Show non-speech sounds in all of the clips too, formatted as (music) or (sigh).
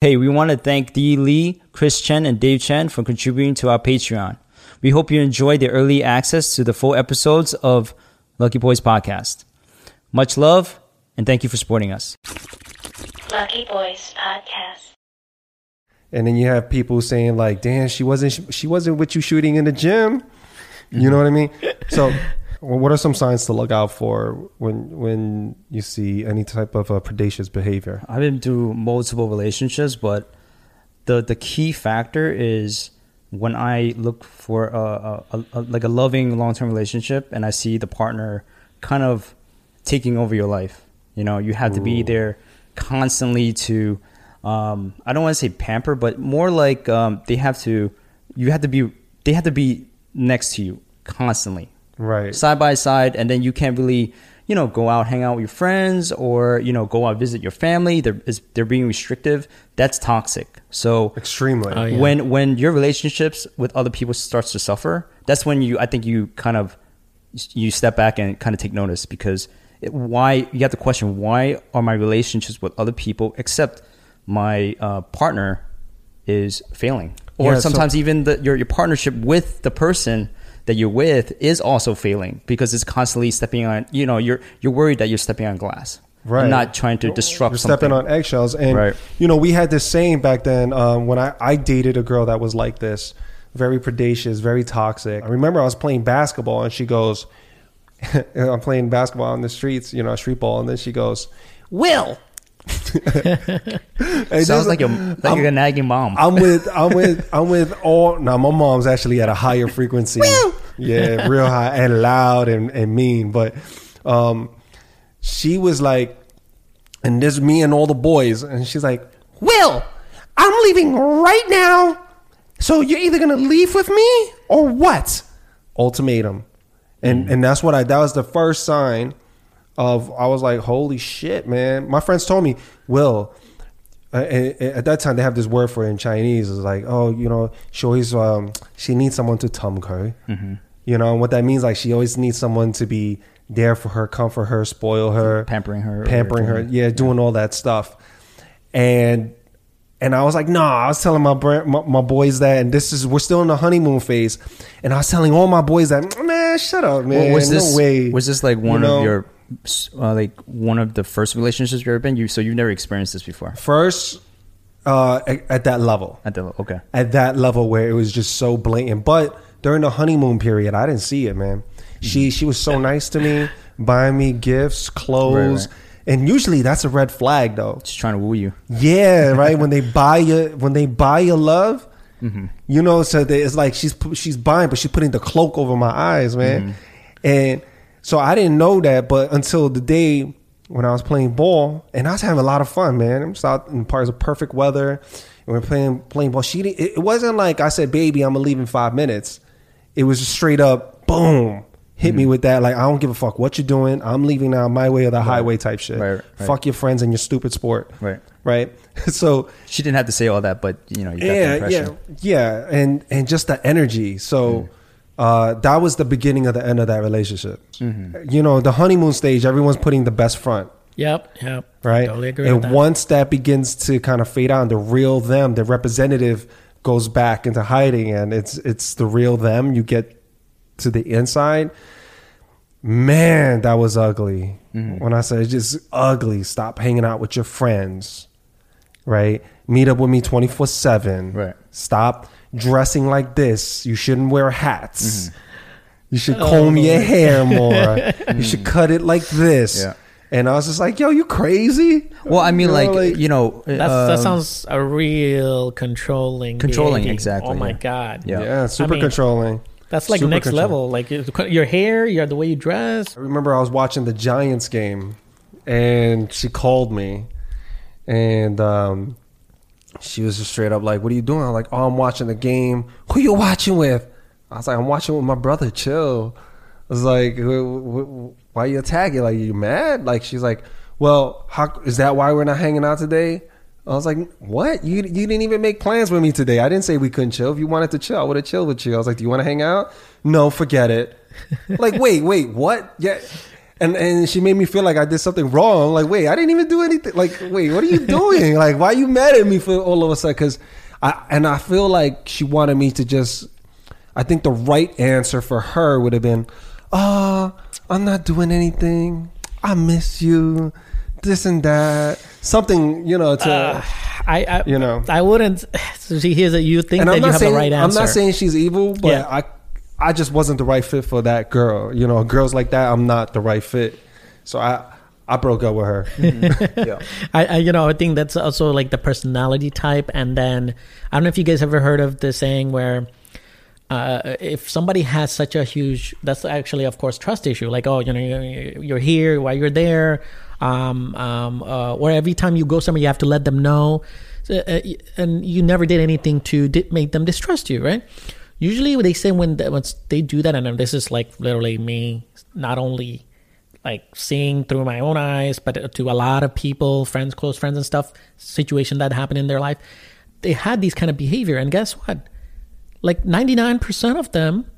Hey, we want to thank Dee Lee, Chris Chen, and Dave Chen for contributing to our Patreon. We hope you enjoyed the early access to the full episodes of Lucky Boys Podcast. Much love, and thank you for supporting us. Lucky Boys Podcast. and then you have people saying like, "Damn, she wasn't she wasn't with you shooting in the gym." You know what I mean? So, well, what are some signs to look out for when when you see any type of uh, predacious behavior? I've been through multiple relationships, but the the key factor is when I look for a, a, a, a like a loving long term relationship, and I see the partner kind of taking over your life. You know, you have to be there constantly to. Um, I don't want to say pamper, but more like um, they have to. You have to be. They have to be next to you constantly Right. side by side and then you can't really you know go out hang out with your friends or you know go out visit your family they're is- they're being restrictive that's toxic so Extremely. Oh, yeah. when when your relationships with other people starts to suffer that's when you i think you kind of you step back and kind of take notice because it, why you have to question why are my relationships with other people except my uh, partner is failing or Yeah, so- sometimes even the, your, your partnership with the person that you're with is also failing because it's constantly stepping on you know you're you're worried that you're stepping on glass Right. and not trying to disrupt You're something stepping on eggshells. And, Right. you know, we had this saying back then um, when I, I dated a girl that was like this very predacious, very toxic. I remember I was playing basketball and she goes, (laughs) I'm playing basketball on the streets, you know, street ball. And then she goes, Will. (laughs) And sounds like a like I'm- a nagging mom I'm with (laughs) I'm with I'm with all now my mom's actually at a higher frequency. yeah, real high and loud and, and mean. But um she was like and there's me and all the boys, and she's like, Will, I'm leaving right now. So you're either gonna leave with me or what? Ultimatum. And and that's what I that was the first sign of I was like, holy shit, man. My friends told me, Will, uh, at at that time they have this word for it in Chinese. It's like, oh, you know, she always um she needs someone to tum her. You know, and what that means like she always needs someone to be there for her, comfort her, spoil her, Pampering her. pampering her, yeah, doing all that stuff. And and I was like, nah, I was telling my, my my boys that, and this is we're still in the honeymoon phase, and I was telling all my boys that, man, shut up, man, Well, was no this way. was this like You one know? of your uh, like one of the first relationships you've ever been you so you've never experienced this before first uh, at, at that level? at the okay at that level where it was just so blatant. But during the honeymoon period, I didn't see it, man. She she was so nice to me, buying me gifts, clothes, Right, and usually that's a red flag, though. just trying to woo you Yeah, (laughs) right. when they buy you, when they buy your love, Mm-hmm. you know, so they, it's like she's she's buying, but she's putting the cloak over my eyes, man. Mm-hmm. And so I didn't know that, but until the day when I was playing ball, and I was having a lot of fun, man. I'm just out in parts of perfect weather, and we're playing playing ball. She didn't, it, wasn't like I said, "Baby, I'm gonna leave in five minutes." It was just straight up, boom. Hit Mm-hmm. me with that, like I don't give a fuck what you're doing. I'm leaving now, my way or the highway type shit. Right, right. Fuck your friends and your stupid sport Right. right? (laughs) So she didn't have to say all that but you know you got the yeah, impression yeah, yeah, and and just the energy. So uh, that was the beginning of the end of that relationship. You know, the honeymoon stage, everyone's putting the best front, Yep, yep. right? Totally agree and that. once that begins to kind of fade out, and the real them, the representative, goes back into hiding, and it's it's the real them. You get to the inside. Man, that was ugly. When I said it's just ugly, stop hanging out with your friends right? Meet up with me 24 7. Right. Stop dressing like this. You shouldn't wear hats. Mm-hmm. You should Oh, comb your hair (laughs) more. you should cut it like this. Yeah. And I was just like, yo, you crazy? well i mean You know, like, you know That's, um, that sounds a real controlling. Controlling, behavior. exactly, Oh my yeah. god. Yeah. yeah, super I mean, controlling. That's like Super next level. Like your hair, your the way you dress. I remember I was watching the Giants game and she called me and um, she was just straight up like, What are you doing? I'm like, Oh, I'm watching the game. Who you watching with? I was like, I'm watching with my brother. Chill. I was like, "Wh- wh- Why you attacking? Like, you mad? Like, she's like, Well, how, is that why we're not hanging out today? I was like, "What? You you didn't even make plans with me today. I didn't say we couldn't chill. If you wanted to chill, I would have chilled with you." I was like, "Do you want to hang out?" No, forget it. (laughs) like, wait, wait, what? Yeah. And and she made me feel like I did something wrong. Like, wait, I didn't even do anything. Like, wait, what are you doing? like, why are you mad at me for all of a sudden? Because I and I feel like she wanted me to just. I think the right answer for her would have been, "Ah, I'm not doing anything. I miss you. This and that. Something, you know, to." Uh, I, I You know. I wouldn't. (sighs) So see, here's a you think that you have saying the right answer. I'm not saying she's evil, but Yeah. I I just wasn't the right fit for that girl. You know, girls like that, I'm not the right fit. So I I broke up with her. (laughs) yeah. I, I you know I think that's also like the personality type, and then I don't know if you guys ever heard of the saying where. Uh, if somebody has such a huge, that's actually, of course, trust issue. Like, oh, you know, you're- here while you're there, um, um, uh, or every time you go somewhere, you have to let them know, So, uh, and you never did anything to make them distrust you, right? Usually, what they say when they, once they do that, and this is like literally me, not only like seeing through my own eyes, but to a lot of people, friends, close friends, and stuff, situation that happened in their life, they had these kind of behavior, and guess what? Like ninety nine percent of them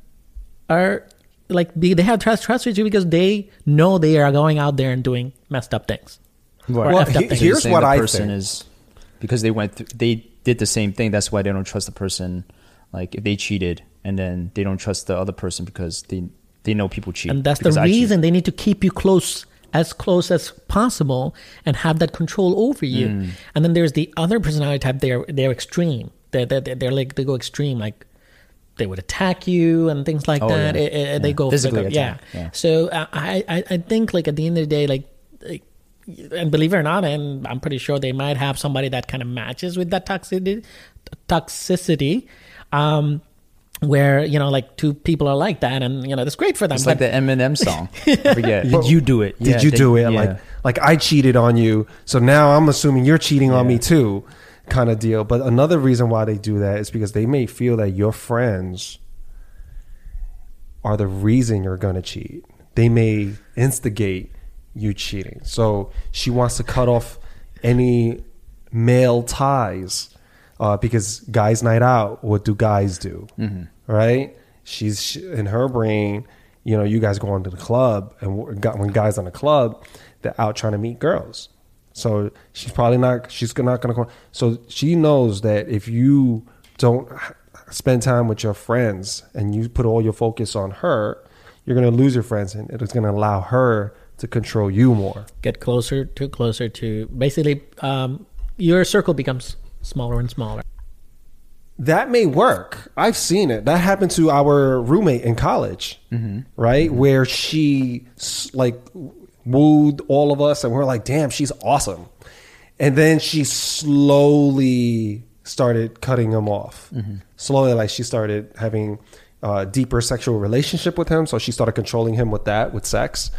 are like they they have trust trust with you because they know they are going out there and doing messed up things. Right. Well, up he- things. Here's what the I person think. is because they went through, they did the same thing. That's why they don't trust the person. Like if they cheated, and then they don't trust the other person because they they know people cheat. and that's the reason they need to keep you close as close as possible and have that control over you Mm. and then there's the other personality type they're they're extreme they're, they're, they're like they go extreme like they would attack you and things like Oh, that yeah. Eh, eh, they go Physically like, yeah. yeah. so uh, I, I i think like at the end of the day like, like and believe it or not and i'm pretty sure they might have somebody that kind of matches with that toxicity toxicity um where you know like two people are like that and you know that's great for them It's like the Eminem (laughs) song. I forget. Did you do it? Did Yeah, you they- do it? yeah. Like like I cheated on you, so now I'm assuming you're cheating on me too, kind of deal. But another reason why they do that is because they may feel that your friends are the reason you're going to cheat. They may instigate you cheating. So she wants to cut off any male ties uh, because guys' night out. What do guys do? Right? She's she, in her brain. You know, you guys go into the club, and got- when guys on the club, they're out trying to meet girls. So she's probably not. She's not going to. So she knows that if you don't spend time with your friends and you put all your focus on her, you're going to lose your friends, and it's going to allow her to control you more. get closer to closer to basically um, your circle becomes smaller and smaller. That may work. I've seen it. That happened to our roommate in college, mm-hmm. right? Mm-hmm. Where she like wooed all of us, and we're like, "Damn, she's awesome." And then she slowly started cutting him off. Mm-hmm. Slowly, like she started having a deeper sexual relationship with him. So she started controlling him with that, with sex.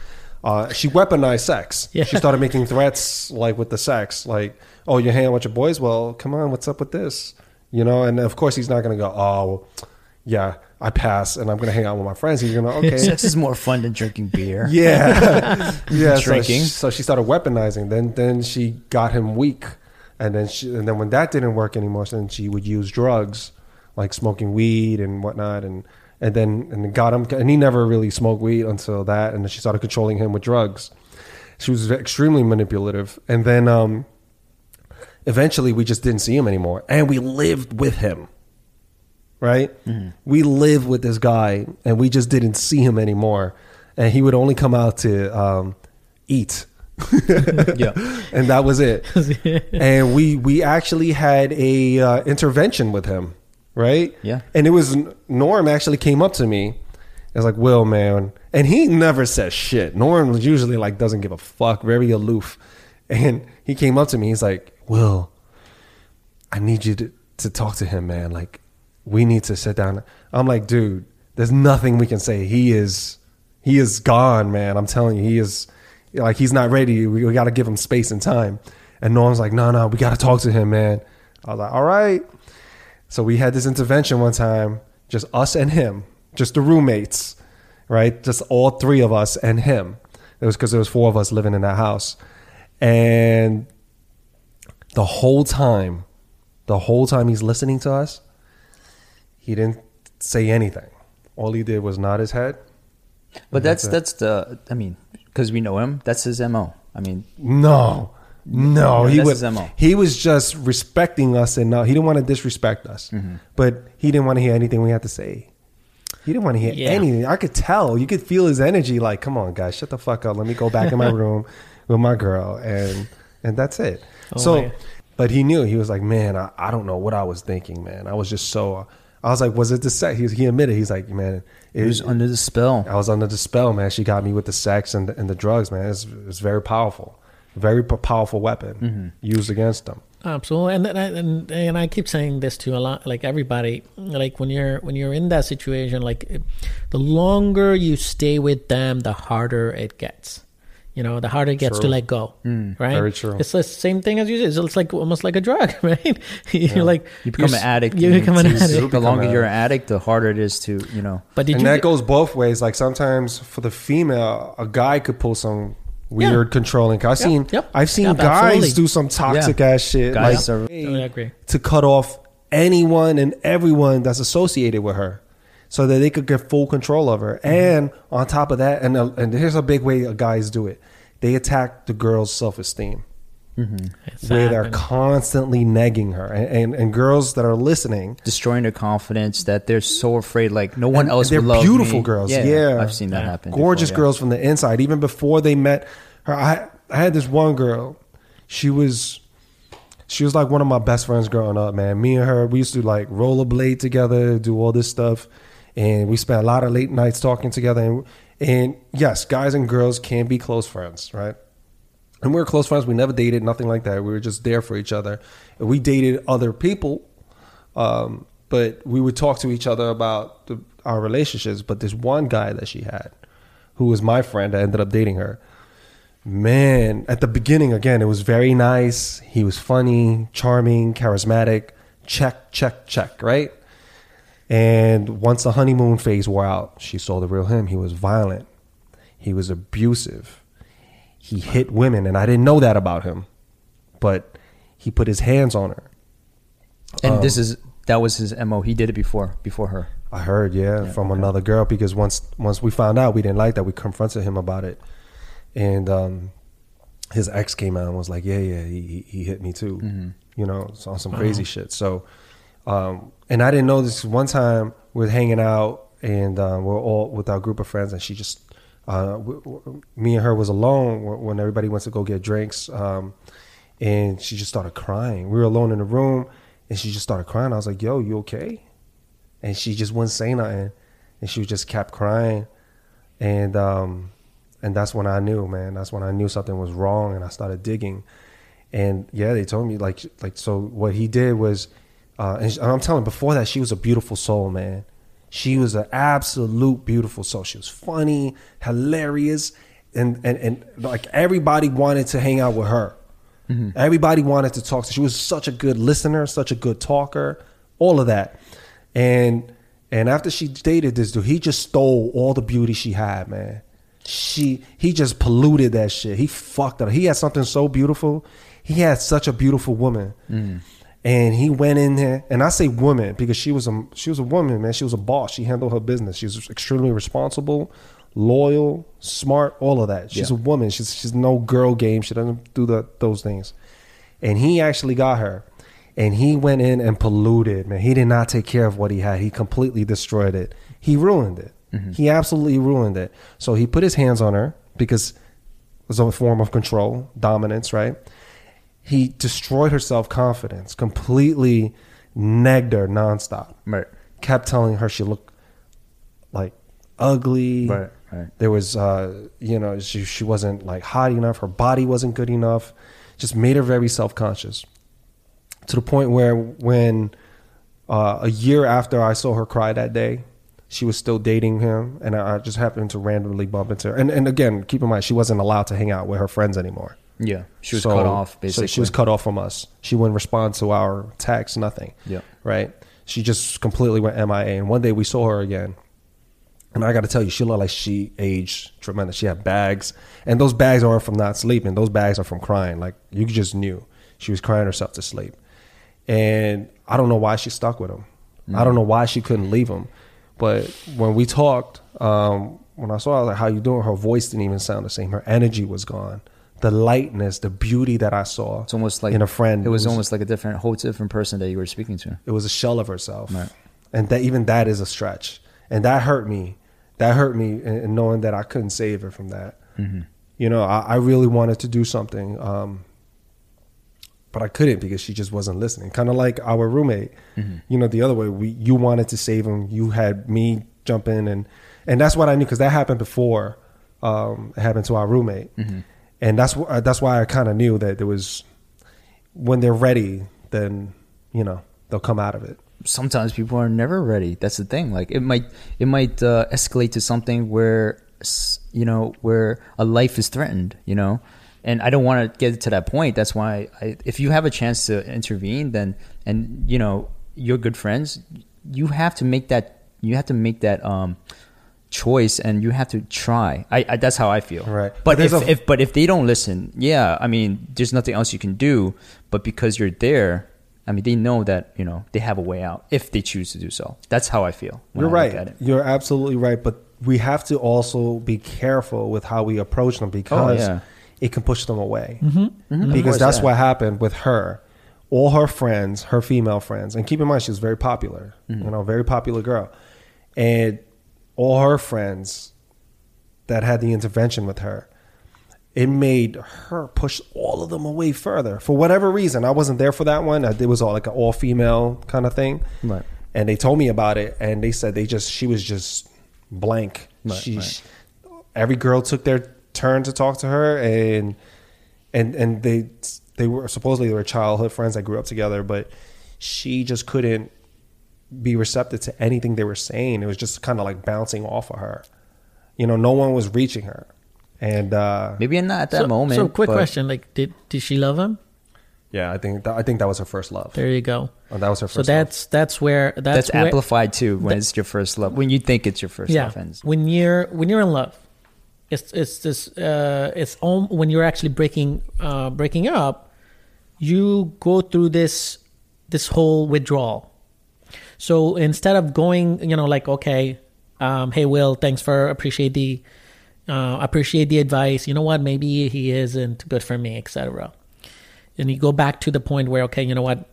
Uh, she weaponized sex. (laughs) Yeah. She started making threats like with the sex, like, "Oh, you're hanging out with your boys? Well, come on, what's up with this?" You know. And of course, he's not going to go, "Oh, yeah, I pass, and I'm going to hang out with my friends." He's going to, okay, (laughs) Sex is more fun than drinking beer. (laughs) yeah, yeah. So she, so she started weaponizing. Then then she got him weak, and then she and then when that didn't work anymore, then she would use drugs, like smoking weed and whatnot, and and then and got him. And he never really smoked weed until that, and then she started controlling him with drugs. She was extremely manipulative, and then um, eventually we just didn't see him anymore, and we lived with him right? mm-hmm. We lived with this guy, and we just didn't see him anymore. And he would only come out to um, eat, (laughs) yeah. and (laughs) that was it. and we we actually had a uh, intervention with him, right? Yeah. And it was Norm actually came up to me. It's like Will, man, and he never says shit. Norm usually like doesn't give a fuck, very aloof. And he came up to me. He's like, Will, I need you to, to talk to him, man. Like, we need to sit down. I'm like, dude, there's nothing we can say. He is, he is gone, man. I'm telling you, he is, like, he's not ready. We, we got to give him space and time. And Norm's like, no, no, we got to talk to him, man. I was like, all right. So we had this intervention one time, just us and him, just the roommates, right? Just all three of us and him. It was because there was four of us living in that house, and the whole time, the whole time he's listening to us, he didn't say anything. All he did was nod his head But that's That's that's the. I mean, because we know him, that's his mo. I mean, No, no, he was he was just respecting us enough. He didn't want to disrespect us, Mm-hmm. but he didn't want to hear anything we had to say. He didn't want to hear Yeah. anything. I could tell. You could feel his energy. Like, come on, guys, shut the fuck up. Let me go back in my (laughs) room with my girl, and and that's it. Oh so, my- but he knew. He was like, man, I, I don't know what I was thinking, man. I was just so. I was like, was it the sex? He, he admitted. He's like, man, he was under the spell. I was under the spell, man. She got me with the sex and the, and the drugs, man. It's, it's very powerful, very powerful weapon Mm-hmm. used against them. Absolutely, and, and I- and and I keep saying this to a lot, like everybody, like when you're when you're in that situation, like the longer you stay with them, the harder it gets. You know, the harder it gets to let go. Mm, right? very true. It's the same thing as you said. It's like almost like a drug, (laughs) right? (laughs) you're like You become you're an addict. You become an it's- addict. The longer Become you're an addict, the harder it is to you know. But did and you? that goes both ways. Like sometimes for the female, a guy could pull some weird controlling. I've seen, yep. I've seen Yep, guys absolutely. do some toxic Yeah. ass shit, Guys like I agree. to cut off anyone and everyone that's associated with her, so that they could get full control of her. And on top of that, and uh, and here's a big way guys do it: they attack the girl's self esteem. It's where they're constantly negging her, and, and and girls that are listening, destroying their confidence that they're so afraid like no one And else they're would love beautiful me. girls, yeah. I've seen that Yeah. happen. gorgeous before, yeah. girls from the inside. Even before they met her, I I had this one girl. She was she was like one of my best friends growing up. Man, me and her we used to like rollerblade together, do all this stuff, and we spent a lot of late nights talking together. And, and yes, guys and girls can be close friends, right? And we were close friends. We never dated, nothing like that. We were just there for each other. We dated other people, um, but we would talk to each other about the, our relationships. But this one guy that she had, who was my friend, I ended up dating her. Man, at the beginning, again, it was very nice. He was funny, charming, charismatic. Check, check, check, right? And once the honeymoon phase wore out, she saw the real him. He was violent. He was abusive. He hit women, and I didn't know that about him. But he put his hands on her. And this is that was his mo. He did it before before her. I heard, yeah, from another girl because once once we found out we didn't like that, we confronted him about it, and um, his ex came out and was like, "Yeah, yeah, he he, he hit me too," you know, it's on some crazy shit. So, um, and I didn't know this. One time we we're hanging out and uh, we're all with our group of friends, and she just, uh, w- w- me and her was alone wh- when everybody went to go get drinks, um, and she just started crying. We were alone in the room, and she just started crying. I was like, "Yo, you okay?" and she just wouldn't say nothing, and she just kept crying, and um, and that's when I knew, man. That's when I knew something was wrong, and I started digging, and yeah, they told me like like so. What he did was, uh, and I'm telling. Before that, she was a beautiful soul, man. She was an absolute beautiful soul. She was funny, hilarious, and and and like everybody wanted to hang out with her. Mm-hmm. Everybody wanted to talk to. She was such a good listener, such a good talker, all of that. And and after she dated this dude, he just stole all the beauty she had, man. She he just polluted that shit. He fucked up. He had something so beautiful. He had such a beautiful woman. Mm. And he went in there, and I say woman because she was a she was a woman, man. She was a boss. She handled her business. She was extremely responsible, loyal, smart, all of that. She's Yeah. a woman. She's she's no girl game. She doesn't do the, those things. And he actually got her, and he went in and polluted. Man, he did not take care of what he had. He completely destroyed it. He ruined it. Mm-hmm. He absolutely ruined it. So he put his hands on her because it was a form of control, dominance, right? He destroyed her self confidence, completely negged her nonstop. Right. Kept telling her she looked like ugly. Right, right. There was, uh, you know, she she wasn't like hot enough. Her body wasn't good enough. Just made her very self conscious. To the point where when uh, a year after I saw her cry that day, she was still dating him, and I I just happened to randomly bump into her. And and again, keep in mind, she wasn't allowed to hang out with her friends anymore. Yeah, she was So- cut off. so Basically, she was cut off from us. She wouldn't respond to our texts, nothing. Yeah. Right. She just completely went MIA. And one day we saw her again. And I got to tell you, she looked like she aged tremendous. She had bags, and those bags aren't from not sleeping. Those bags are from crying. Like you just knew she was crying herself to sleep. And I don't know why she stuck with him. I don't know why she couldn't leave him. But when we talked, um, when I saw her, I was like, "How you doing?" Her voice didn't even sound the same. Her energy was gone. The lightness, the beauty that I saw. It's almost like in a friend. It was, almost like a different, whole different person that you were speaking to. it was a shell of herself Right. and that even that is a stretch and that hurt me that hurt me in, in knowing that i couldn't save her from that Mm-hmm. you know I, I really wanted to do something um, but i couldn't because she just wasn't listening kind of like our roommate Mm-hmm. you know the other way we you wanted to save him you had me jump in and and that's what i knew because that happened before um, it happened to our roommate Mm-hmm. And that's wh- that's why i kind of knew that there was when they're ready then you know they'll come out of it sometimes people are never ready. That's the thing. Like it might it might uh, escalate to something where you know where a life is threatened. You know, and I don't want to get to that point. That's why I, if you have a chance to intervene, then and you know you're good friends, you have to make that you have to make that um choice and you have to try I, I that's how i feel Right. but, But if, a- if but if they don't listen yeah i mean there's nothing else you can do but because you're there i mean they know that you know they have a way out if they choose to do so that's how i feel when You're I look right. at it. You're absolutely right. But we have to also be careful with how we approach them because Oh, yeah. it can push them away. Mhm, of Because course, that's yeah. what happened with her. All her friends, her female friends, and keep in mind she was very popular. Mm-hmm. You know, very popular girl, and all her friends that had the intervention with her. It made her push all of them away further for whatever reason. I wasn't there for that one. It was all like an all female kind of thing Right. and they told me about it and they said they just she was just blank Right, she right. every girl took their turn to talk to her and and and they they were supposedly they were childhood friends that grew up together but she just couldn't be receptive to anything they were saying it was just kind of like bouncing off of her you know no one was reaching her and uh maybe not at that so, moment So, quick but- question: like, did did she love him? yeah i think that, i think that was her first love There you go. Oh, that was her So first love. that's that's where that's, that's, where, amplified too when that- it's your first love when you think it's your first yeah. love and When you're when you're in love, it's it's this uh, it's all, when you're actually breaking uh, breaking up, you go through this this whole withdrawal. So instead of going, you know, like okay, um, hey Will, thanks for appreciate the uh, appreciate the advice. You know what? Maybe he isn't good for me, etc. And you go back to the point where okay, you know what?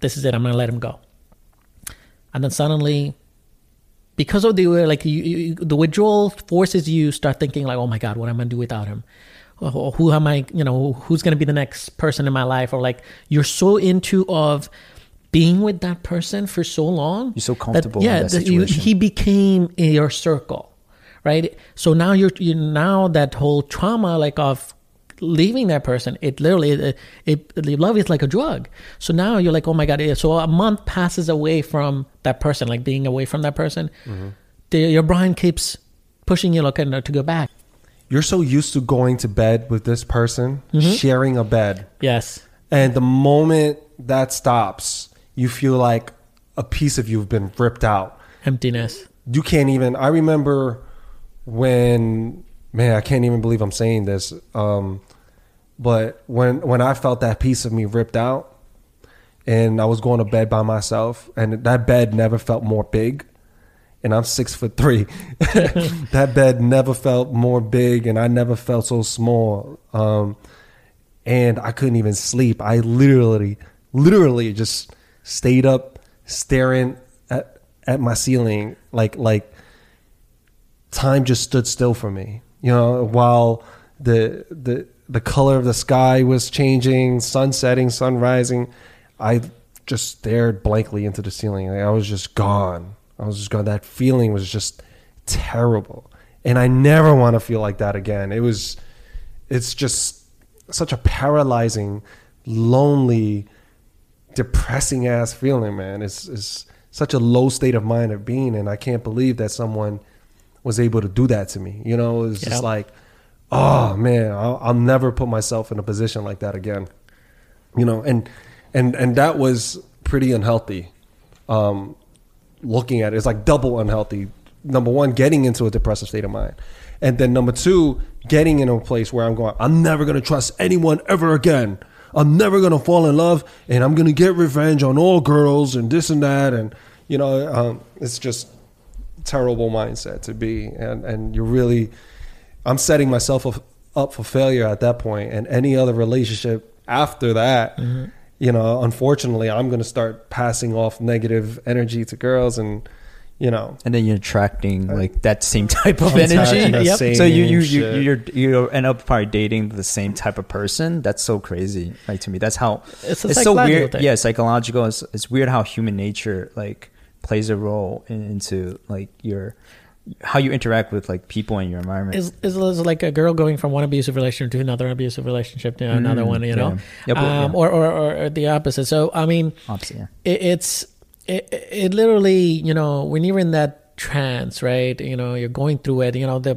This is it. I'm gonna let him go. And then suddenly because of the like you, you, the withdrawal forces you start thinking like oh my god what am i to do without him who am i you know who's going to be the next person in my life or like you're so into of being with that person for so long You're so comfortable in yeah that that you, he became in your circle right? So now you're you now that whole trauma like of leaving that person it literally it, it the love is like a drug. So now you're like oh my god so a month passes away from that person like being away from that person. Mm-hmm. The, your brain keeps pushing you like uh, to go back. You're so used to going to bed with this person mm-hmm. sharing a bed. Yes. And the moment that stops, you feel like a piece of you've been ripped out. emptiness You can't even. I remember when, man, I can't even believe I'm saying this. Um, but when when I felt that piece of me ripped out, and I was going to bed by myself, and that bed never felt more big. And I'm six foot three. (laughs) that bed never felt more big, and I never felt so small. Um, and I couldn't even sleep. I literally, literally just stayed up staring at at my ceiling, like like time just stood still for me. You know, while the the the color of the sky was changing, sun setting, sun rising, I just stared blankly into the ceiling. Like I was just gone. I was just gone. That feeling was just terrible, and I never want to feel like that again. It was, it's just such a paralyzing, lonely, depressing ass feeling, man. It's it's such a low state of mind of being, and I can't believe that someone was able to do that to me. You know, it's Yep. just like, oh man, I'll, I'll never put myself in a position like that again. You know, and and and that was pretty unhealthy. Um, looking at it, it's like double unhealthy. Number one, getting into a depressive state of mind, and then number two, getting in a place where I'm going, I'm never gonna trust anyone ever again. I'm never gonna fall in love, and I'm gonna get revenge on all girls and this and that, and you know, um, it's just terrible mindset to be, and and you're really, I'm setting myself up, for failure at that point, and any other relationship after that. Mm-hmm. You know, unfortunately, I'm going to start passing off negative energy to girls, and you know, and then you're attracting like that same (laughs) type of energy. Yep. So you you you shit. you're, you end up probably dating the same type of person. That's so crazy, like to me. That's how It's a so weird. thing. Yeah, psychological. It's, it's weird how human nature like plays a role in, into like your how you interact with like people in your environment. is is is like a girl going from one abusive relationship to another abusive relationship to another Mm, one, you know, yeah. Yeah, but- um, yeah. or, or or the opposite. So I mean, Opposite, yeah. it, it's it, it literally you know when you're in that trance right you know you're going through it you know the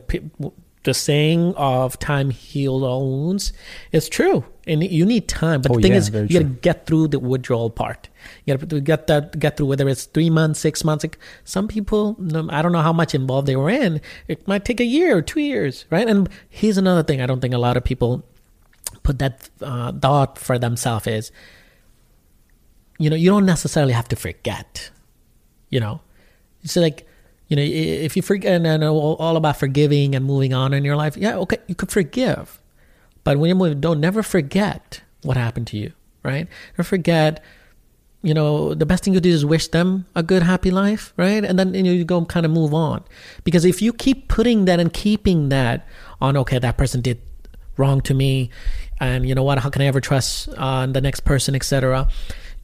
the saying of time healed all wounds is true. And you need time but Oh, the thing yeah, is you gotta get through the withdrawal part. You gotta get that get through whether it's three months six months like some people i don't know how much involved they were in it might take a year or two years right? And here's another thing i don't think a lot of people put that uh, thought for themselves is you know you don't necessarily have to forget you know? It's like you know if you forget and, and all about forgiving and moving on in your life yeah okay you could forgive. But when you're moving don't never forget what happened to you right? Never forget you know the best thing you do is wish them a good happy life right? And then you know you go kind of move on. Because if you keep putting that and keeping that on okay that person did wrong to me and you know what how can i ever trust uh, the next person etc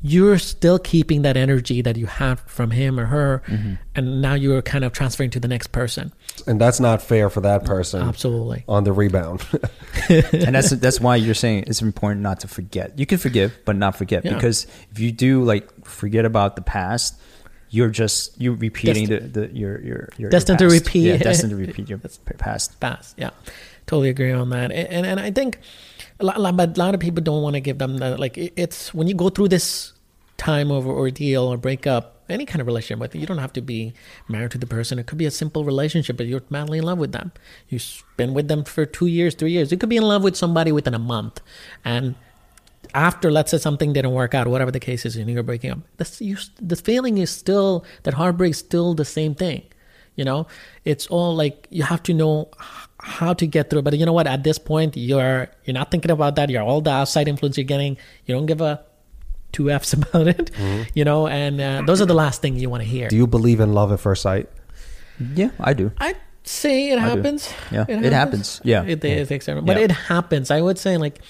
you're still keeping that energy that you have from him or her mm-hmm. and now you're kind of transferring to the next person and that's not fair for that person absolutely on the rebound. (laughs) and that's that's why you're saying it's important not to forget. You can forgive, but not forget Yeah. because if you do like forget about the past, you're just you're repeating the, the your your your Destined your to repeat. Yeah, destined to repeat your (laughs) past. fast. Yeah, totally agree on that. And and, and I think, a lot, lot- but a lot of people don't want to give them that. like it's when you go through this time of ordeal or breakup, any kind of relationship with you don't have to be married to the person. It could be a simple relationship, but you're madly in love with them. You've been with them for two years, three years. You could be in love with somebody within a month, and after let's say something didn't work out, whatever the case is, and you're breaking up, this you, the feeling is still that heartbreak is still the same thing. You know, it's all like you have to know how to get through. But you know what? At this point, you're you're not thinking about that. You're all the outside influence you're getting. You don't give a two f's (laughs) about it. You know, and uh, those are the last thing you want to hear. Do you believe in love at first sight? Yeah, I do. I'd say it do. happens. Yeah, it happens. Yeah. it is external, but Yeah. it happens. I would say like,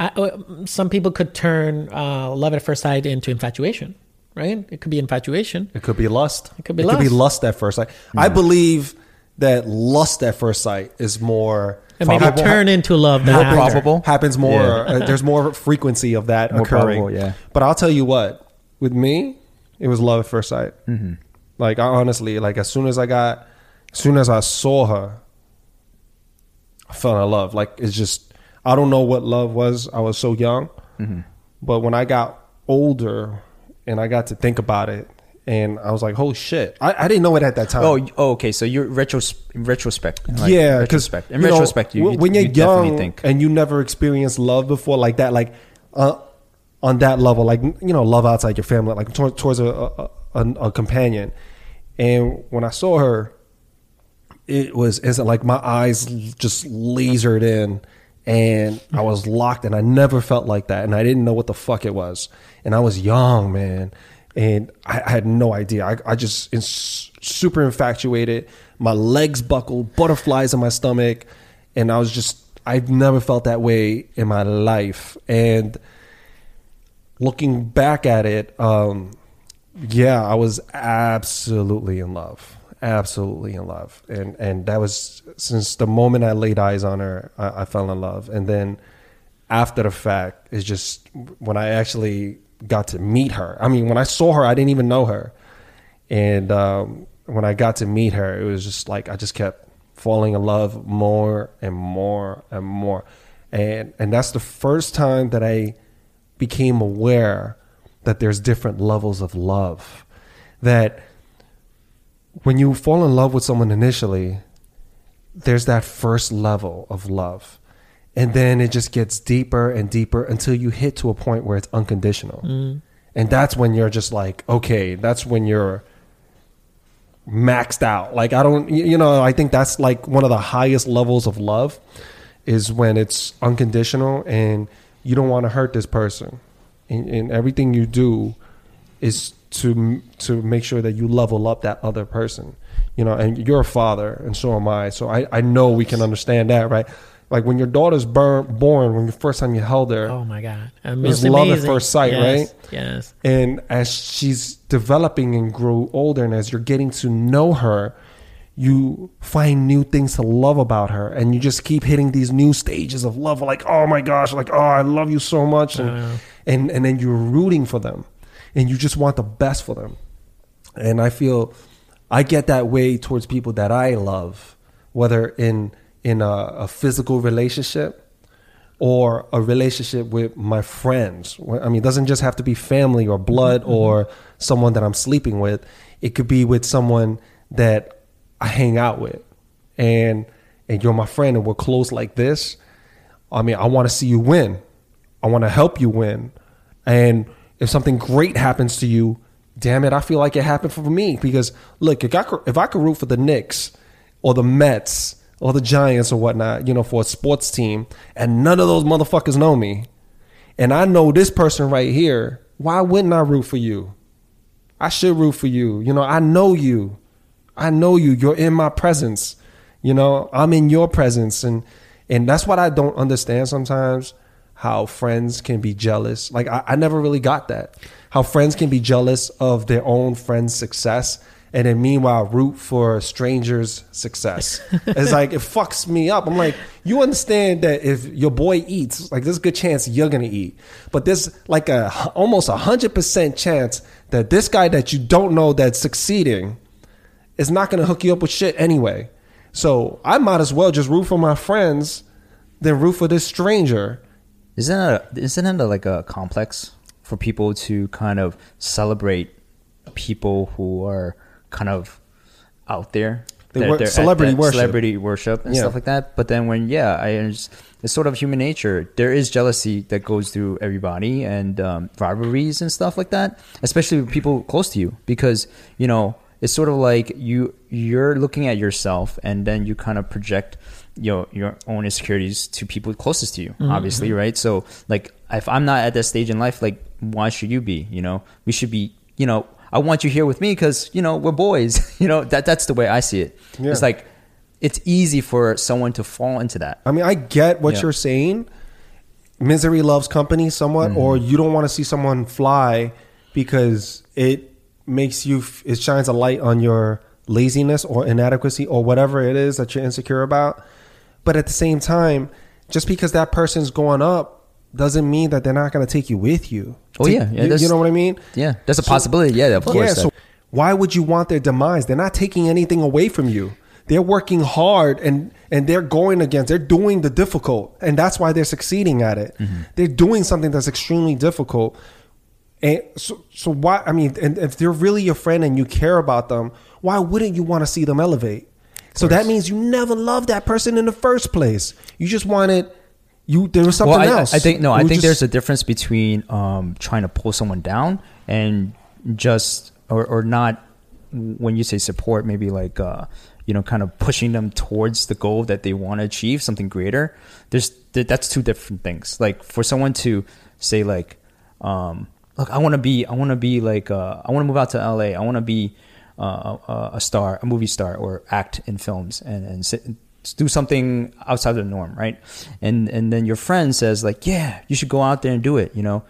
I, uh, some people could turn uh, love at first sight into infatuation. Right? It could be infatuation. It could be lust. It could be It could be lust. lust at first sight. I believe that lust at first sight is more And maybe probable- turn into love. More That probable. happens more. Yeah. Uh, there's more frequency of that More occurring. probable, yeah. But I'll tell you what, with me, it was love at first sight. Mm-hmm. Like I honestly, like as soon as I got, as soon as I saw her, I fell in love. Like it's just, I don't know what love was. I was so young, Mm-hmm. but when I got older and I got to think about it, and I was like, "Holy shit!" I, I didn't know it at that time. Oh, oh, okay. So you're retros- retrospect. like, yeah, because retrospect. In retrospect, you, you, when you're you definitely young think. and you never experienced love before, like that, like uh, on that level, like you know, love outside your family, like tor- towards a, a, a, a companion. And when I saw her, it was instant. Like my eyes just lasered in, and I was locked, and I never felt like that, and I didn't know what the fuck it was, and I was young, man, and I, I had no idea. I, I just is super infatuated. My legs buckled, butterflies in my stomach, and I was just. I've never felt that way in my life, and looking back at it, um, yeah, I was absolutely in love, absolutely in love, and and that was since the moment I laid eyes on her, I, I fell in love, and then after the fact, it's just when I actually got to meet her. I mean, when I saw her, I didn't even know her, and um, when I got to meet her, it was just like I just kept falling in love more and more and more, and and that's the first time that I became aware that there's different levels of love. That when you fall in love with someone initially, there's that first level of love. And then it just gets deeper and deeper until you hit to a point where it's unconditional. Mm. And that's when you're just like, okay, that's when you're maxed out. Like I don't, you know, I think that's like one of the highest levels of love is when it's unconditional and you don't want to hurt this person, and, and everything you do is to to make sure that you level up that other person. You know, and you're a father, and so am I. So I I know we can understand that, right? Like when your daughter's burn, born, when the first time you held her, Oh my god, It was love at first sight, Yes, right? Yes. and as she's developing and grow older and as you're getting to know her you find new things to love about her and you just keep hitting these new stages of love like oh my gosh like oh i love you so much and Uh. and, and then you're rooting for them and you just want the best for them and i feel i get that way towards people that i love whether in in a, a physical relationship or a relationship with my friends. I mean, it doesn't just have to be family or blood mm-hmm. or someone that I'm sleeping with. It could be with someone that I hang out with, and and you're my friend, and we're close like this. I mean, I want to see you win. I want to help you win. And if something great happens to you, damn it, I feel like it happened for me because look, if I could, if I could root for the Knicks or the Mets or the Giants or whatnot, you know, for a sports team, and none of those motherfuckers know me, and I know this person right here, why wouldn't I root for you? I should root for you. You know, I know you. I know you. You're in my presence. You know, I'm in your presence and and that's what I don't understand sometimes how friends can be jealous. Like I, I never really got that. How friends can be jealous of their own friend's success and then meanwhile root for strangers' success. (laughs) it's like it fucks me up. I'm like, you understand that if your boy eats, like there's a good chance you're gonna eat. But there's like a almost a hundred percent chance that this guy that you don't know that's succeeding is not to hook you up with shit anyway. So I might as well just root for my friends than root for this stranger. Isn't that a, isn't it a, like a complex for people to kind of celebrate people who are kind of out there? They at celebrity worship. celebrity worship, and Yeah. stuff like that. But then when yeah, I it's, it's sort of human nature. There is jealousy that goes through everybody, and um, rivalries and stuff like that, especially with people close to you, because you know it's sort of like you you're looking at yourself, and then you kind of project your your own insecurities to people closest to you, obviously, right? So like if I'm not at that stage in life, like why should you be? You know, we should be. You know, I want you here with me because you know we're boys. (laughs) you know that that's the way I see it. Yeah. It's like it's easy for someone to fall into that. I mean, I get what Yeah. you're saying. Misery loves company somewhat, Mm-hmm. or you don't want to see someone fly because it makes you, f- it shines a light on your laziness or inadequacy or whatever it is that you're insecure about. But at the same time, just because that person's going up doesn't mean that they're not going to take you with you. Oh, To- yeah. Yeah, you, you know what I mean? Yeah, that's a possibility. Yeah, of course. Yeah, so why would you want their demise? They're not taking anything away from you. They're working hard and and they're going against. They're doing the difficult, and that's why they're succeeding at it. Mm-hmm. They're doing something that's extremely difficult. And so, so why? I mean, and if they're really your friend and you care about them, why wouldn't you want to see them elevate? So that means you never loved that person in the first place. You just wanted you. There was something well, I, else. I think no. I think just- there's a difference between um, trying to pull someone down and just or or not. When you say support, maybe like uh, you know, kind of pushing them towards the goal that they want to achieve, something greater. There's that's two different things. Like for someone to say like, um, look, I want to be, I want to be like, uh, I want to move out to LA. I want to be uh, a, a star, a movie star, or act in films and and sit, do something outside the norm, right? And and then your friend says like, yeah, you should go out there and do it. You know,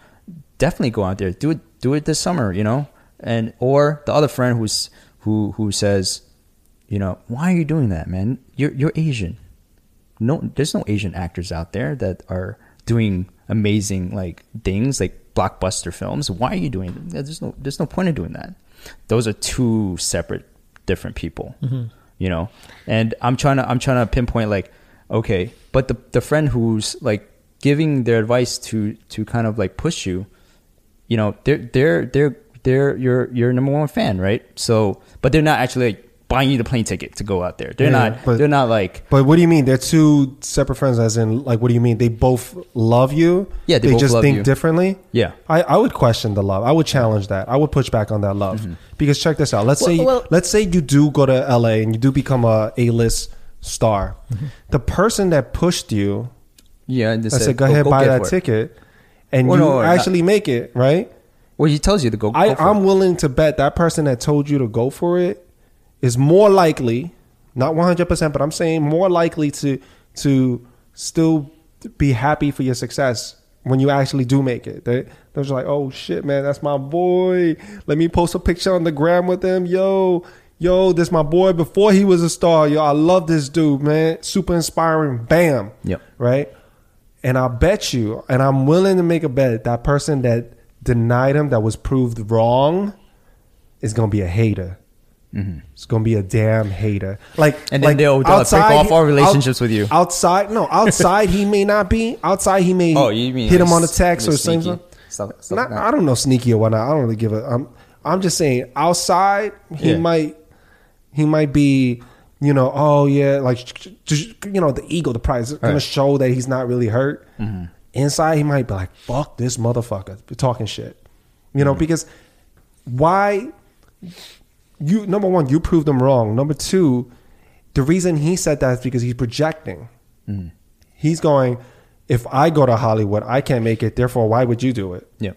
definitely go out there, do it, do it this summer. You know, and or the other friend who's who who says, you know, why are you doing that, man? You're you're Asian. No, there's no Asian actors out there that are doing amazing like things like blockbuster films. Why are you doing? That? There's no there's no point in doing that. Those are two separate, different people. Mm-hmm. You know, and I'm trying to I'm trying to pinpoint like, okay, but the the friend who's like giving their advice to to kind of like push you, you know, they're they're they're they're your your number one fan, right? So, but they're not actually like buying you the plane ticket to go out there. They're Yeah, not. but- they're not like. But what do you mean? They're two separate friends. As in, like, what do you mean? They both love you. Yeah, they both just love think you. differently. Yeah. I, I would question the love. I would challenge that. I would push back on that love mm-hmm. because check this out. Let's Well- say well- let's say you do go to L.A. and you do become a A list star. Mm-hmm. The person that pushed you, Yeah. And they I said, go, ahead buy that for it." ticket, and Well, you no, not- actually make it right. Well, he tells you to go. I, go for I'm it. willing to bet that person that told you to go for it is more likely, not 100%, but I'm saying more likely to to still be happy for your success when you actually do make it. They, they're just like, oh shit, man, that's my boy. Let me post a picture on the gram with him. Yo, yo, this my boy before he was a star. Yo, I love this dude, man. Super inspiring. Bam. Yep. Right? And I bet you, and I'm willing to make a bet, that person that denied him, that was proved wrong, is gonna be a hater. It's gonna be a damn hater. Like, Mm-hmm. And then like they'll- they'll break off all relationships with you. Outside, no, outside he may not be. Outside he may. (laughs) Oh, you mean hit him on the text or something. sneaky stuff- stuff Not. I don't know sneaky or whatnot. I don't really give a. I'm. I'm just saying outside he Yeah. might. He might be. You know. Oh yeah. Like you know the ego, the pride is gonna Right. show that he's not really hurt. Mm-hmm. Inside he might be like, "Fuck this motherfucker," talking shit. You know Mm-hmm. because why you number one, you proved him wrong. Number two, the reason he said that is because he's projecting. Mm-hmm. He's going, if I go to Hollywood, I can't make it. Therefore, why would you do it? Yeah.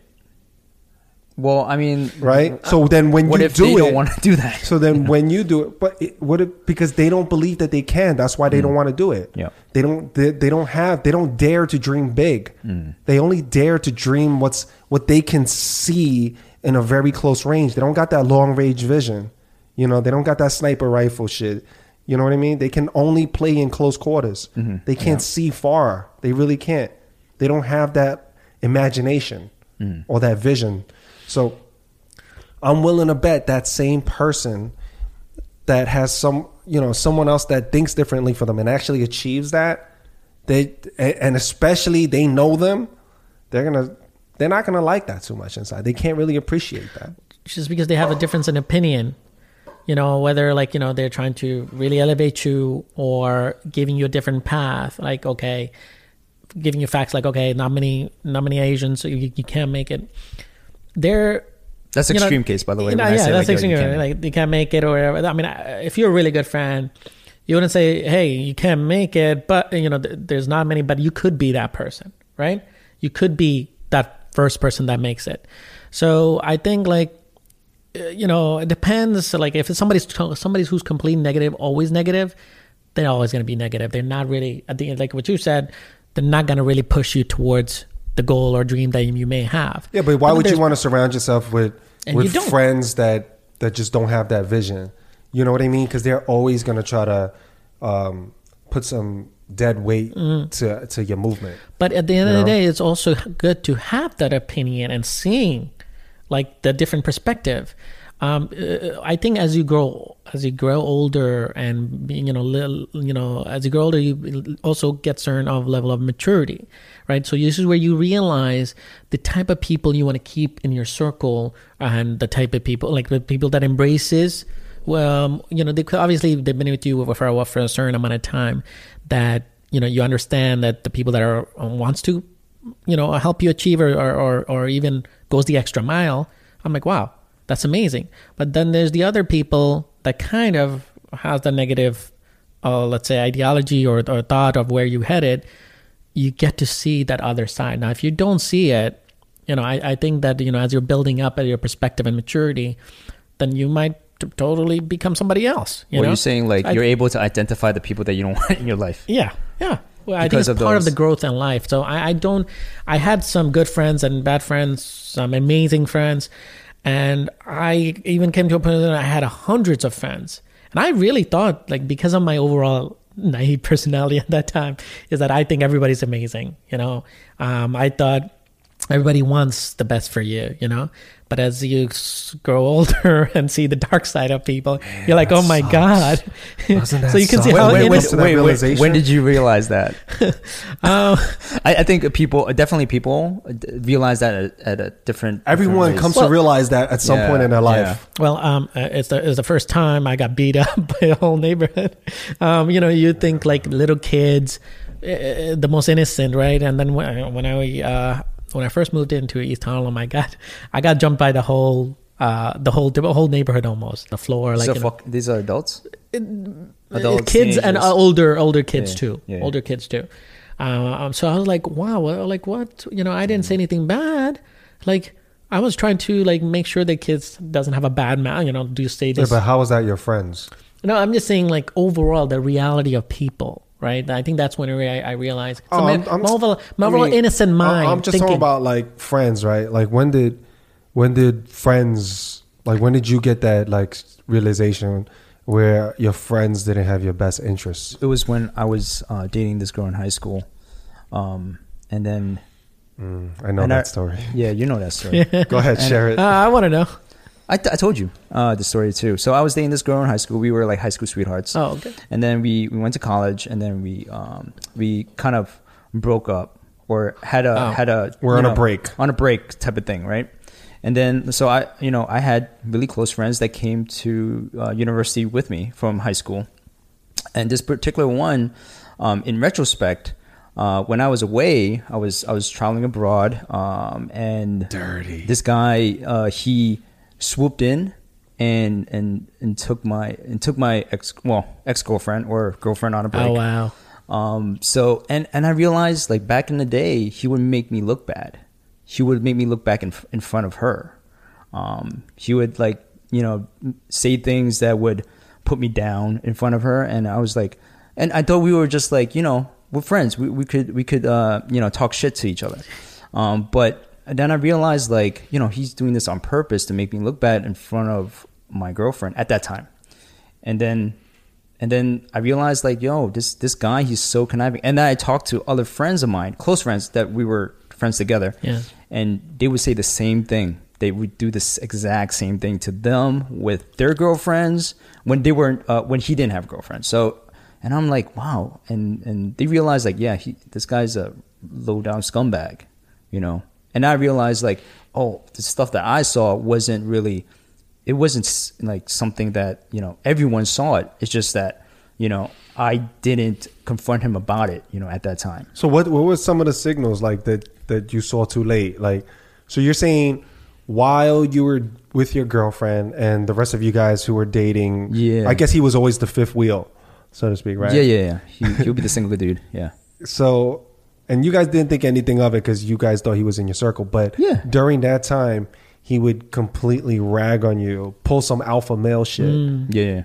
Well, I mean, Right. So then, when you do it, don't want to do that? so then (laughs) when you do it, but it, what if because they don't believe that they can? That's why they don't want to do it. Mm. Yeah. They don't. They, they don't have. They don't dare to dream big. Mm. They only dare to dream what's what they can see in a very close range. They don't got that long range vision. You know. They don't got that sniper rifle shit. You know what I mean? They can only play in close quarters. Mm-hmm. They can't see far. They really can't. They don't have that imagination Mm. or that vision. So I'm willing to bet that same person that has some, you know, someone else that thinks differently for them and actually achieves that, they and especially they know them, they're gonna, they're not gonna like that too much inside. They can't really appreciate that. just because they have a difference in opinion you know whether like you know they're trying to really elevate you or giving you a different path like okay giving you facts like okay not many not many asians so you, you can't make it they're That's you know, extreme case, by the way. you know, when I yeah, say, that's like, yo, you extreme. can't- like you can't make it or whatever. I mean, if you're a really good friend, you wouldn't say, "Hey, you can't make it," but you know, th- there's not many, but you could be that person, right? You could be that first person that makes it. So I think like uh, you know, it depends. Like if it's somebody's somebody's who's completely negative, always negative, they're always going to be negative. They're not really at the end, like what you said. They're not going to really push you towards the goal or dream that you may have. Yeah, but why would you want to surround yourself with with you friends that that just don't have that vision? You know what I mean? Because they're always gonna try to um, put some dead weight Mm. to to your movement. But at the end of the day, it's also good to have that opinion and seeing like the different perspective. Um, uh, I think as you grow, as you grow older, and being, you know, little, you know, as you grow older, you also get certain of level of maturity, right? So this is where you realize the type of people you want to keep in your circle, and the type of people, like the people that embraces well, you know, they could, obviously they've been with you for a, for a certain amount of time. That you know, you understand that the people that are wants to, you know, help you achieve or or, or, or even goes the extra mile. I'm like, wow, that's amazing. But then there's the other people that kind of has the negative, uh, let's say, ideology or, or thought of where you headed. You get to see that other side. Now, if you don't see it, you know, I, I think that you know, as you're building up at your perspective and maturity, then you might t- totally become somebody else. You Well, know? you're saying like I- you're able to identify the people that you don't (laughs) want in your life. yeah, yeah. Well, I think it's of part of the growth in life. So I, I don't. I had some good friends and bad friends, some amazing friends, and I even came to a point that I had hundreds of friends, and I really thought like because of my overall naive (laughs) personality at that time is that I think everybody's amazing. You know, um, I thought everybody wants the best for you, you know. But as you grow older (laughs) and see the dark side of people, you're like, oh my sucks. god. Doesn't (laughs) that so you can suck? see how wait, wait, innocent. to wait, wait, when did you realize that? Uh, (laughs) I, I think people definitely people realize that at, at a different. Everyone different comes Well- to realize that at some Yeah, point in their life. yeah. Well, um, uh, it's the it's the first time I got beat up by a whole neighborhood. Um, you know, you think like little kids, uh, the most innocent, right? And then when I, when I uh, when I first moved into East Harlem, I got I got jumped by the whole uh, the whole the whole neighborhood almost the floor like so you know, fuck, these are adults. uh, Adults, kids and teenagers. uh, older older kids Yeah, too yeah, yeah. older kids too um, so i was like wow like what you know i didn't Mm. say anything bad like i was trying to like make sure the kids doesn't have a bad mouth you know do you say Yeah, this but how was that your friends? no i'm just saying like overall the reality of people right i think that's when i, I realized Oh, so I'm- my, I'm- Marvel, Marvel I mean, innocent mind I- I'm just thinking, talking about like friends, right? Like when did when did friends like when did you get that like realization where your friends didn't have your best interests? It was when I was uh, dating this girl in high school, um, and then Mm, I know And that I- story. yeah, you know that story. (laughs) Go ahead, And- share it. uh, i want to know I, I told you uh, the story too. So I was dating this girl in high school. We were like high school sweethearts. oh okay and then we, we went to college, and then we um, we kind of broke up or had a Oh. had a We're you on a break. on a break type of thing, right? And then so I you know I had really close friends that came to uh, university with me from high school, and this particular one, um, in retrospect. Uh, when I was away, I was I was traveling abroad, um, and Dirty. this guy uh, he swooped in and and and took my and took my ex well ex girlfriend or girlfriend on a break. oh wow Um, so and and I realized like back in the day, he would make me look bad. He would make me look back in in front of her. Um, he would like you know say things that would put me down in front of her, and I was like, and I thought we were just like you know we're friends. We we could we could uh you know talk shit to each other. Um, but then I realized like you know he's doing this on purpose to make me look bad in front of my girlfriend at that time, and then and then I realized like, yo, this this guy, he's so conniving. And then I talked to other friends of mine, close friends that we were friends together. Yeah. And they would say the same thing. They would do this exact same thing to them with their girlfriends when they weren't uh, when he didn't have girlfriends. So and I'm like, wow. And and they realized like, yeah, he this guy's a low down scumbag, you know. And I realized like, oh, the stuff that I saw wasn't really it wasn't like something that you know everyone saw it it's just that you know i didn't confront him about it you know at that time So what what was some of the signals like that that you saw too late? Like so you're saying while you were with your girlfriend and the rest of you guys who were dating, Yeah. I guess he was always the fifth wheel, so to speak, right? yeah yeah yeah he, he'll be the single dude yeah So and you guys didn't think anything of it because you guys thought he was in your circle, but Yeah. during that time he would completely rag on you, pull some alpha male shit yeah yeah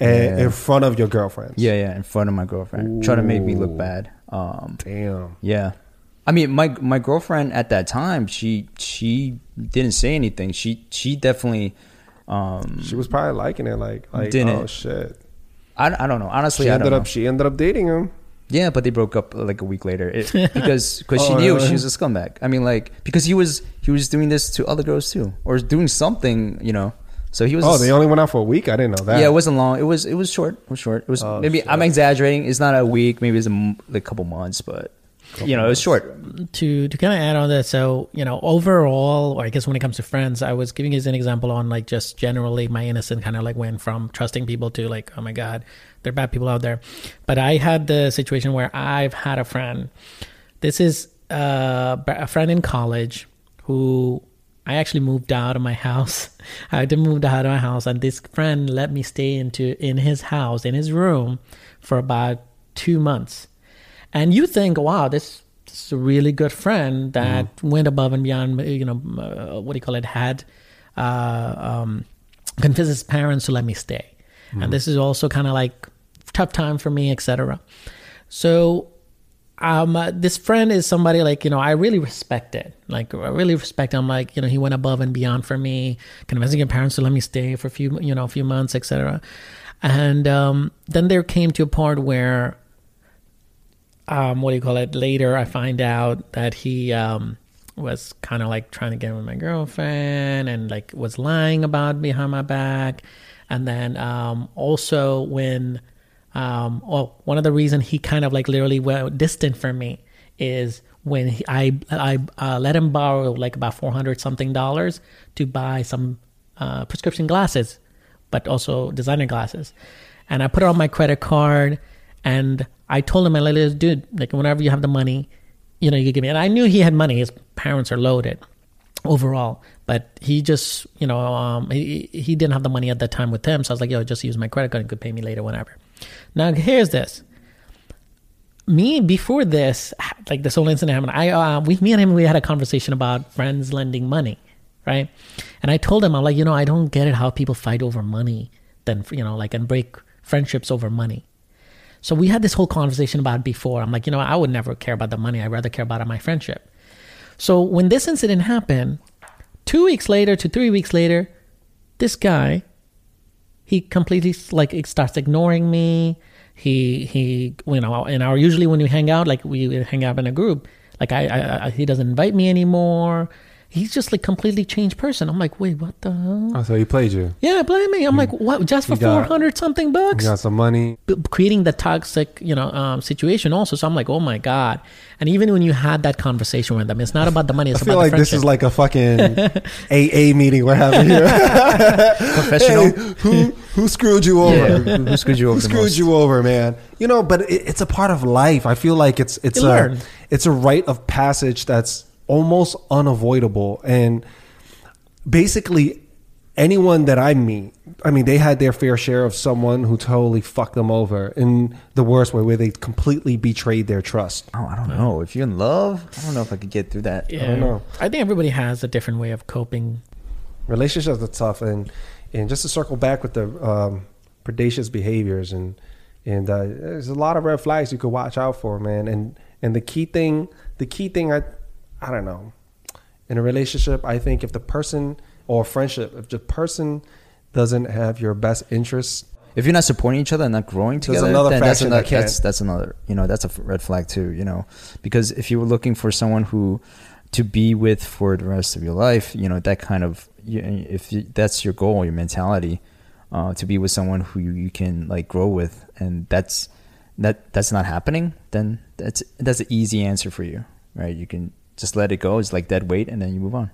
and, Yeah. in front of your girlfriend. yeah yeah in front of my girlfriend trying to make me look bad um Damn. yeah i mean my my girlfriend at that time she she didn't say anything she she definitely um She was probably liking it, like, like Didn't. oh shit. I, I don't know honestly She i ended don't up know. she ended up dating him. Yeah, but they broke up like a week later it, (laughs) because because she Oh, knew really? she was a scumbag. I mean, like because he was he was doing this to other girls too, or doing something, you know. So he was. Oh, they only went out for a week. I didn't know that. yeah, it wasn't long. It was it was short. It was short. It was Oh, maybe shit. I'm exaggerating. It's not a week. Maybe it's a like a couple months, but you know, it was short. to to kind of add on that so you know overall or i guess when it comes to friends i was giving you an example on like just generally my innocent kind of like went from trusting people to like oh my god there are bad people out there. But i had the situation where i've had a friend. This is uh, a friend in college who i actually moved out of my house. (laughs) I did move out of my house and this friend let me stay into in his house in his room for about two months and you think, wow, this, this is a really good friend that went above and beyond. You know, uh, what do you call it? Had uh, um, convinced his parents to let me stay, and this is also kind of like tough time for me, etc. So, um, uh, this friend is somebody like you know I really respect it. Like I really respect him. Like you know he went above and beyond for me, convincing your parents to let me stay for a few you know a few months, etc. And um, then there came to a part where um, what do you call it? Later, I find out that he um, was kind of like trying to get with my girlfriend and like was lying about behind my back. And then um, also when, um, well, one of the reason he kind of like literally went distant from me is when he, I I uh, let him borrow like about four hundred something dollars to buy some uh, prescription glasses, but also designer glasses, and I put it on my credit card, and I told him, I like, dude, like whenever you have the money, you know, you give me. And I knew he had money; his parents are loaded overall, but he just, you know, um, he he didn't have the money at that time with him, so I was like, yo, just use my credit card and could pay me later, whenever. Now here's this me before this, like this whole incident happened, I uh, we me and him we had a conversation about friends lending money, right? And I told him I'm like, you know, I don't get it how people fight over money, then you know, like and break friendships over money. So we had this whole conversation about before. I'm like, you know, I would never care about the money. I'd rather care about my friendship. So when this incident happened, two weeks later to three weeks later, this guy, he completely like starts ignoring me he he you know and our usually when we hang out like we hang out in a group like I, I, I he doesn't invite me anymore he's just like completely changed person i'm like wait what the hell Oh, so he played you. yeah blame me i'm like what just for 400 something You bucks got some money. B- creating the toxic you know um, situation also so i'm like oh my god and even when you had that conversation with them it's not about the money I it's feel about like this is like a fucking (laughs) AA meeting we're having here. (laughs) Professional. Hey, who who screwed you over? Yeah, who, who screwed you over Who screwed most? you over, man? You know, but it, it's a part of life. I feel like it's it's You a learn. it's a rite of passage that's almost unavoidable. And basically, anyone that I meet, I mean, they had their fair share of someone who totally fucked them over in the worst way, where they completely betrayed their trust. Oh, I don't know. If you're in love, I don't know if I could get through that. yeah. don't know. I think everybody has a different way of coping relationships are tough and and just to circle back with the um, predacious behaviors and and uh, there's a lot of red flags you could watch out for man and and the key thing the key thing i i don't know in a relationship i think if the person or friendship if the person doesn't have your best interests If you're not supporting each other and not growing together, another then that's another, that that's that's another you know that's a red flag too. You know, because if you were looking for someone who to be with for the rest of your life, you know that kind of if you, that's your goal, your mentality, uh, to be with someone who you, you can like grow with, and that's that that's not happening, then that's that's an easy answer for you, right? You can just let it go. It's like dead weight, and then you move on.